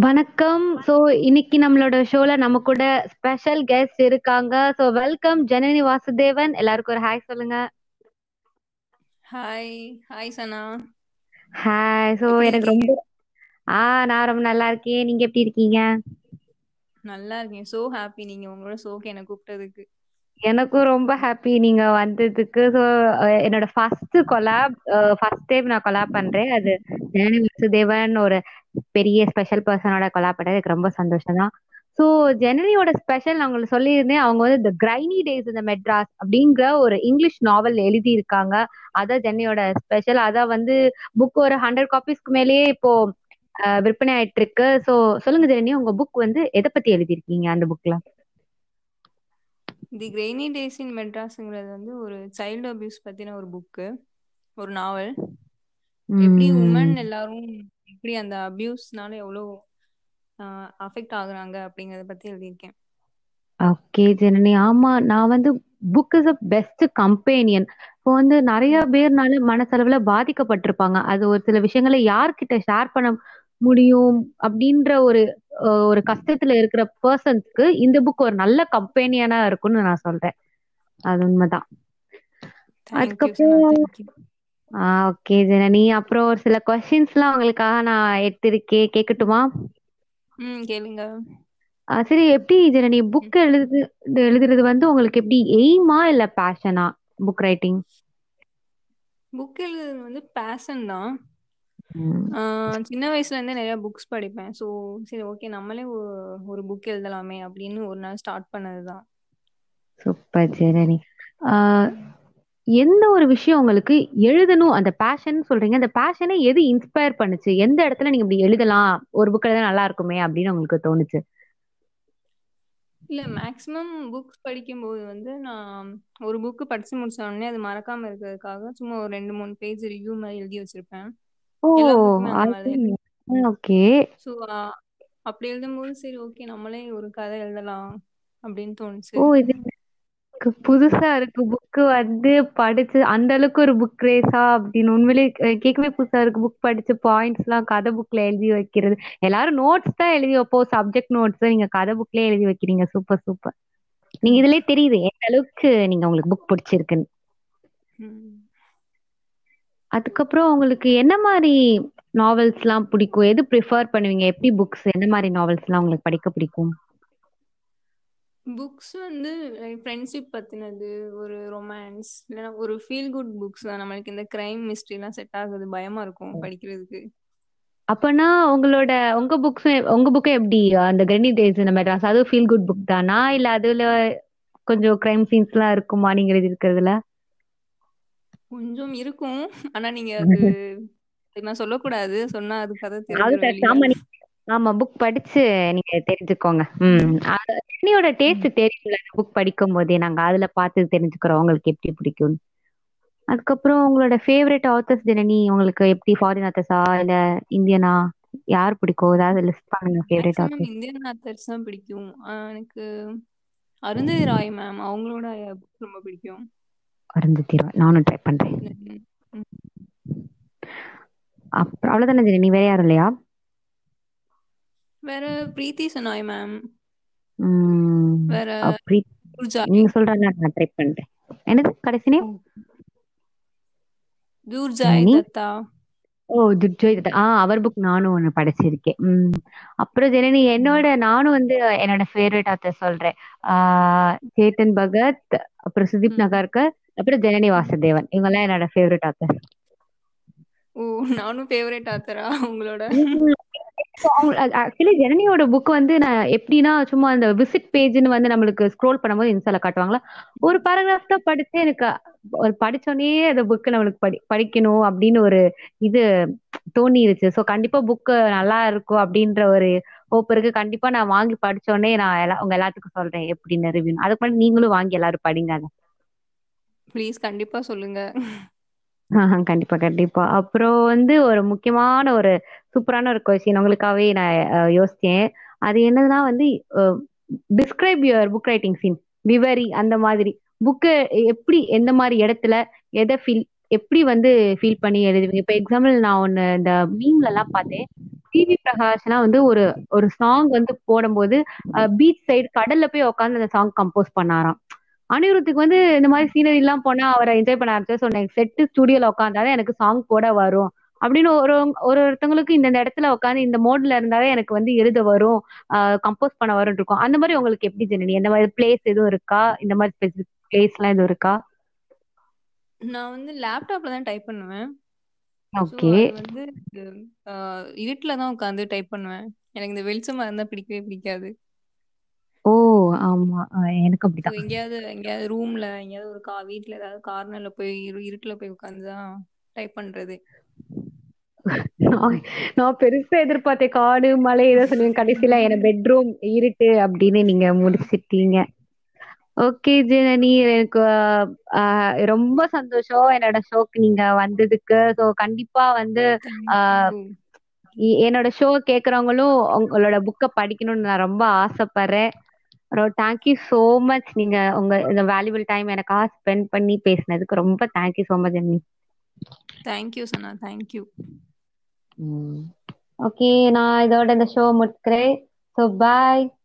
வணக்கம். ஸோ இன்னைக்கு நம்மளோட ஷோல நம்ம கூட ஸ்பெஷல் கெஸ்ட் இருக்காங்க. So welcome Janani Vasudevan. எல்லாருக்கும் ஒரு ஹாய் சொல்லுங்க. Hi hi Sana hi. எப்படி எனக்கு ரொம்ப ஆ நான் ரொம்ப நல்லா இருக்கேன். நீங்க எப்படி இருக்கீங்க? நல்லா இருக்கேன் சோ ஹாப்பி நீங்க உங்களோட ஷோக்கு என்ன கூப்பிட்டதுக்கு எனக்கும் ரொம்ப ஹாப்பி நீங்க வந்ததுக்கு. ஸோ என்னோட ஃபர்ஸ்ட் கொலாப் ஃபர்ஸ்ட் டைம் நான் கொலாப் பண்றேன். அது ஜனனி வாசுதேவன் ஒரு பெரிய ஸ்பெஷல் பர்சனோட கொலாப் பண்ணது எனக்கு ரொம்ப சந்தோஷம் தான். ஸோ ஜெனனியோட ஸ்பெஷல் நான் உங்களுக்கு சொல்லியிருந்தேன். அவங்க வந்து த கிரைனி டேஸ் இந்த மெட்ராஸ் அப்படிங்கிற ஒரு இங்கிலீஷ் நாவல் எழுதியிருக்காங்க. அதான் ஜென்னியோட ஸ்பெஷல் அதான் வந்து புக் ஒரு ஹண்ட்ரட் காப்பீஸ்க்கு மேலேயே இப்போ விற்பனை ஆயிட்டு இருக்கு ஸோ சொல்லுங்க ஜெனி உங்க புக் வந்து எதை பத்தி எழுதியிருக்கீங்க அந்த புக்ல தி கிரெய்னி டேஸ் இன் மெட்ராஸ்ங்கிறது வந்து ஒரு சைல்டு அபியூஸ் பத்தின ஒரு புக்கு ஒரு நாவல் எப்படி உமன் எல்லாரும் எப்படி அந்த அபியூஸ்னால எவ்வளோ அஃபெக்ட் ஆகுறாங்க அப்படிங்கறத பத்தி எழுதியிருக்கேன். ஓகே ஜெனனி. ஆமா நான் வந்து book is a best companion இப்போ வந்து நிறைய பேர்னால மனசளவுல பாதிக்கப்பட்டிருப்பாங்க. அது ஒரு சில விஷயங்களை யார்கிட்ட ஷேர் பண்ண முடியும் அப்படின்ற ஒரு ஒரு கஷ்டத்துல இருக்கிற பர்சன்ஸ்க்கு இந்த புக் ஒரு நல்ல கம்பேனியனா இருக்கும்னு நான் சொல்றேன். அது உண்மைதான். அதுக்கப்புறம் ஆ ஓகே ஜெனனி. அப்புறம் ஒரு சில கொஸ்டின்ஸ்லாம் உங்களுக்காக நான் எடுத்திருக்கேன் கேட்கட்டுமா ம் கேளுங்க. ஆ, சரி எப்படி ஜெனனி? புக் எழுது இது எழுதுறது வந்து உங்களுக்கு எப்படி? எய்மா இல்ல பேஷனா புக் ரைட்டிங் புக் எழுதுறது வந்து பேஷன் தான். ஆஹ் சின்ன வயசுல இருந்தே நிறைய புக்ஸ் படிப்பேன். ஸோ சரி ஓகே நம்மளே ஒ- ஒரு புக் எழுதலாமே அப்படின்னு ஒரு நாள் ஸ்டார்ட் பண்ணதுதான். சூப்பர் ஜெனனி. எந்த ஒரு விஷயம் உங்களுக்கு எழுதணும்? அந்த பேஷன் சொல்றீங்க. அந்த பேஷனை எது இன்ஸ்பயர் பண்ணுச்சு? எந்த இடத்துல நீங்க இப்படி எழுதலாம்? ஒரு புக் எழுத நல்லா இருக்குமே அப்படின்னு உங்களுக்கு தோணுச்சு? இல்ல மேக்ஸிமம் புக்ஸ் படிக்கும்போது வந்து நான் ஒரு புக்கு படிச்சு முடிச்ச உடனே அது மறக்காம இருக்கிறதுக்காக சும்மா ஒரு ரெண்டு மூணு பேஜ் ரிவ்யூ மாதிரி எழுதி வச்சிருப்பேன். ஓகே ஸோ அப்படி எழுதும்போது சரி ஓகே நம்மளே ஒரு கதை எழுதலாம் அப்படின்னு தோணுச்சு. ஓ இது எனக்கு புதுசா இருக்கு புக்கு வந்து படிச்சு அந்த அளவுக்கு ஒரு புக் ரேஸா அப்படின்னு உண்மையிலே கேட்கவே புதுசா இருக்கு. புக் படிச்சு பாயிண்ட்ஸ் எல்லாம் கதை புக்ல எழுதி வைக்கிறது. எல்லாரும் நோட்ஸ் தான் எழுதி வைப்போம். சப்ஜெக்ட் நோட்ஸ் நீங்க கதை புக்லயே எழுதி வைக்கிறீங்க. சூப்பர் சூப்பர் நீங்க இதுலயே தெரியுது எந்த அளவுக்கு நீங்க உங்களுக்கு புக் பிடிச்சிருக்குன்னு. அதுக்கப்புறம் உங்களுக்கு என்ன மாதிரி நாவல்ஸ் எல்லாம் பிடிக்கும்? எது ப்ரிஃபர் பண்ணுவீங்க? எப்படி புக்ஸ் என்ன மாதிரி நாவல்ஸ் எல்லாம் உங்களுக்கு படிக்க பிடிக்கும்? புக்ஸ் வந்து ஃப்ரெண்ட்ஷிப் பத்தினது ஒரு ரொமான்ஸ் இல்லைன்னா ஒரு ஃபீல் குட் புக்ஸ் தான். நம்மளுக்கு இந்த கிரைம் மிஸ்ட்ரிலாம் செட் ஆகுது பயமா இருக்கும் படிக்கிறதுக்கு. அப்பனா உங்களோட உங்க புக்ஸ் உங்க புக்கு எப்படி அந்த கன்னி டேஸ் இந்த மெட்ராஸ் அது ஃபீல் குட் புக் தானா? இல்ல அதுல கொஞ்சம் கிரைம் சீன்ஸ் எல்லாம் இருக்குமா நீங்க எழுதி இருக்கிறதுல கொஞ்சம் இருக்கும். ஆனா நீங்க அது நான் சொல்லக்கூடாது. சொன்னா அது கதை. ஆமா புக் படிச்சு நீங்க தெரிஞ்சுக்கோங்க. ம். என்னையோட டேஸ்ட் தெரியும்ல புக் படிக்கும் போதே நாங்க அதுல பார்த்து தெரிஞ்சுக்கிறோம். உங்களுக்கு எப்படி பிடிக்கும் அதுக்கப்புறம் உங்களோட ஃபேவரட் ஆத்தர்ஸ் ஜனனி உங்களுக்கு எப்படி? ஃபாரின் ஆத்தர்ஸா இல்ல இந்தியனா? யார் பிடிக்கும்? ஏதாவது லிஸ்ட் பண்ணுங்க ஃபேவரட் ஆத்தர்ஸ் இந்தியன் ஆத்தர்ஸ் தான் பிடிக்கும். எனக்கு அருந்ததி ராய் மேம் அவங்களோட புக் ரொம்ப பிடிக்கும். அருந்ததி ராய். நானும் ட்ரை பண்றேன். அவ்வளவுதானே ஜனனி வேற யாரும் இல்லையா? வேற பிரீத்தி சனாய் மேம் வேற தூர்ஜாய் நீங்க சொல்றாங்க நான் ட்ரை பண்றேன். என்னது? கடைசி நேம்? தூர்ஜாய் தத்தா ஓ துர்ஜோய் தத்தா. ஆ அவர் புக் நானும் ஒண்ணு படிச்சிருக்கேன். ம். அப்புறம் ஜனனி என்னோட நானும் வந்து என்னோட ஃபேவரட் ஆத்தர் சொல்றேன். சேத்தன் பகத் அப்புறம் சுதீப். நகர்கர் அப்புறம் ஜனனி வாசுதேவன். இவங்கெல்லாம் என்னோட ஃபேவரட் ஆத்தர் ஓ நானும் ஃபேவரட் ஆத்தரா உங்களோட? ஆக்சுவலி ஜனனியோட புக் வந்து நான் எப்படின்னா சும்மா அந்த விசிட் பேஜ்னு வந்து நம்மளுக்கு ஸ்க்ரோல் பண்ணும்போது இன்ஸ்டால காட்டுவாங்களா? ஒரு பேராகிராஃப் தான் படிச்சு எனக்கு ஒரு படிச்சோடனே அந்த புக் நம்மளுக்கு படி படிக்கணும் அப்படின்னு ஒரு இது தோணிருச்சு. ஸோ கண்டிப்பா புக் நல்லா இருக்கும் அப்படின்ற ஒரு ஹோப் இருக்கு. கண்டிப்பா நான் வாங்கி படிச்சோடனே நான் எல்லா உங்க எல்லாத்துக்கும் சொல்றேன் எப்படின்னு ரிவ்யூ அதுக்கு முன்னாடி நீங்களும் வாங்கி எல்லாரும் படிங்க ப்ளீஸ் கண்டிப்பா சொல்லுங்க. ஆஹ் கண்டிப்பா கண்டிப்பா. அப்புறம் வந்து ஒரு முக்கியமான ஒரு சூப்பரான ஒரு கொஸ்டின் உங்களுக்காகவே நான் யோசித்தேன் யோசிச்சேன். அது என்னதுன்னா வந்து describe your book writing scene விவரி அந்த மாதிரி. புக்கு எப்படி எந்த மாதிரி இடத்துல எதை ஃபீல் எப்படி வந்து ஃபீல் பண்ணி எழுதுவீங்க? இப்போ எக்ஸாம்பிள் நான் ஒன்று இந்த மீம்ல எல்லாம் பார்த்தேன். டிவி பிரகாஷ்லாம் வந்து ஒரு ஒரு சாங் வந்து போடும்போது பீச் சைடு கடல்ல போய் உட்காந்து அந்த சாங் கம்போஸ் பண்ணாராம். அனிருத்துக்கு வந்து இந்த மாதிரி சீனரி எல்லாம் போனா அவரை என்ஜாய் பண்ண ஆரம்பிச்சு சொன்னேன் செட்டு ஸ்டுடியோல உட்காந்தாதான் எனக்கு சாங் போட வரும். அப்படின்னு ஒரு ஒரு ஒருத்தவங்களுக்கு இந்த இடத்துல உட்காந்து இந்த மோட்ல இருந்தாவே எனக்கு வந்து எழுத வரும் கம்போஸ் பண்ண வரும் இருக்கும். அந்த மாதிரி உங்களுக்கு எப்படி ஜெனனி? எந்த மாதிரி பிளேஸ் எதுவும் இருக்கா? இந்த மாதிரி ஸ்பெசிபிக் பிளேஸ் எல்லாம் எதுவும் இருக்கா? நான் வந்து லேப்டாப்ல தான் டைப் பண்ணுவேன். ஓகே வந்து இருட்டுல தான் உட்காந்து டைப் பண்ணுவேன். எனக்கு இந்த வெளிச்சமா இருந்தா பிடிக்கவே பிடிக்காது. ஆமா. எனக்கு அப்படிதான். எங்கேயாவது எங்கேயாவது ரூம்ல எங்கேயாவது ஒரு கா வீட்ல ஏதாவது கார்னர்ல போய் இரு இருட்டுல போய் உட்காந்து தான் டைப் பண்றது. நான் நான் பெருசா எதிர்பார்த்தேன் காடு மலை ஏதோ சொல்லுவீங்க கடைசியில என பெட்ரூம் இருட்டு அப்படின்னு நீங்க முடிச்சிட்டீங்க. ஓகே ஜெனனி எனக்கு ஆஹ் ரொம்ப சந்தோஷம். என்னோட ஷோக்கு நீங்க வந்ததுக்கு. ஸோ கண்டிப்பா வந்து ஆஹ் தேங்க்யூ என்னோட ஷோ கேக்குறவங்களும் உங்களோட புக்கை படிக்கணும்னு நான் ரொம்ப ஆசைப்படுறேன். தேங்க்யூ ஸோ மச் நீங்க உங்க இந்த வேல்யூபிள் டைம் எனக்காக ஸ்பெண்ட் பண்ணி பேசினதுக்கு ரொம்ப thank you so much Jeni thank you Sana thank you okay நான் இதோட இந்த ஷோ முடிக்கிறேன். So bye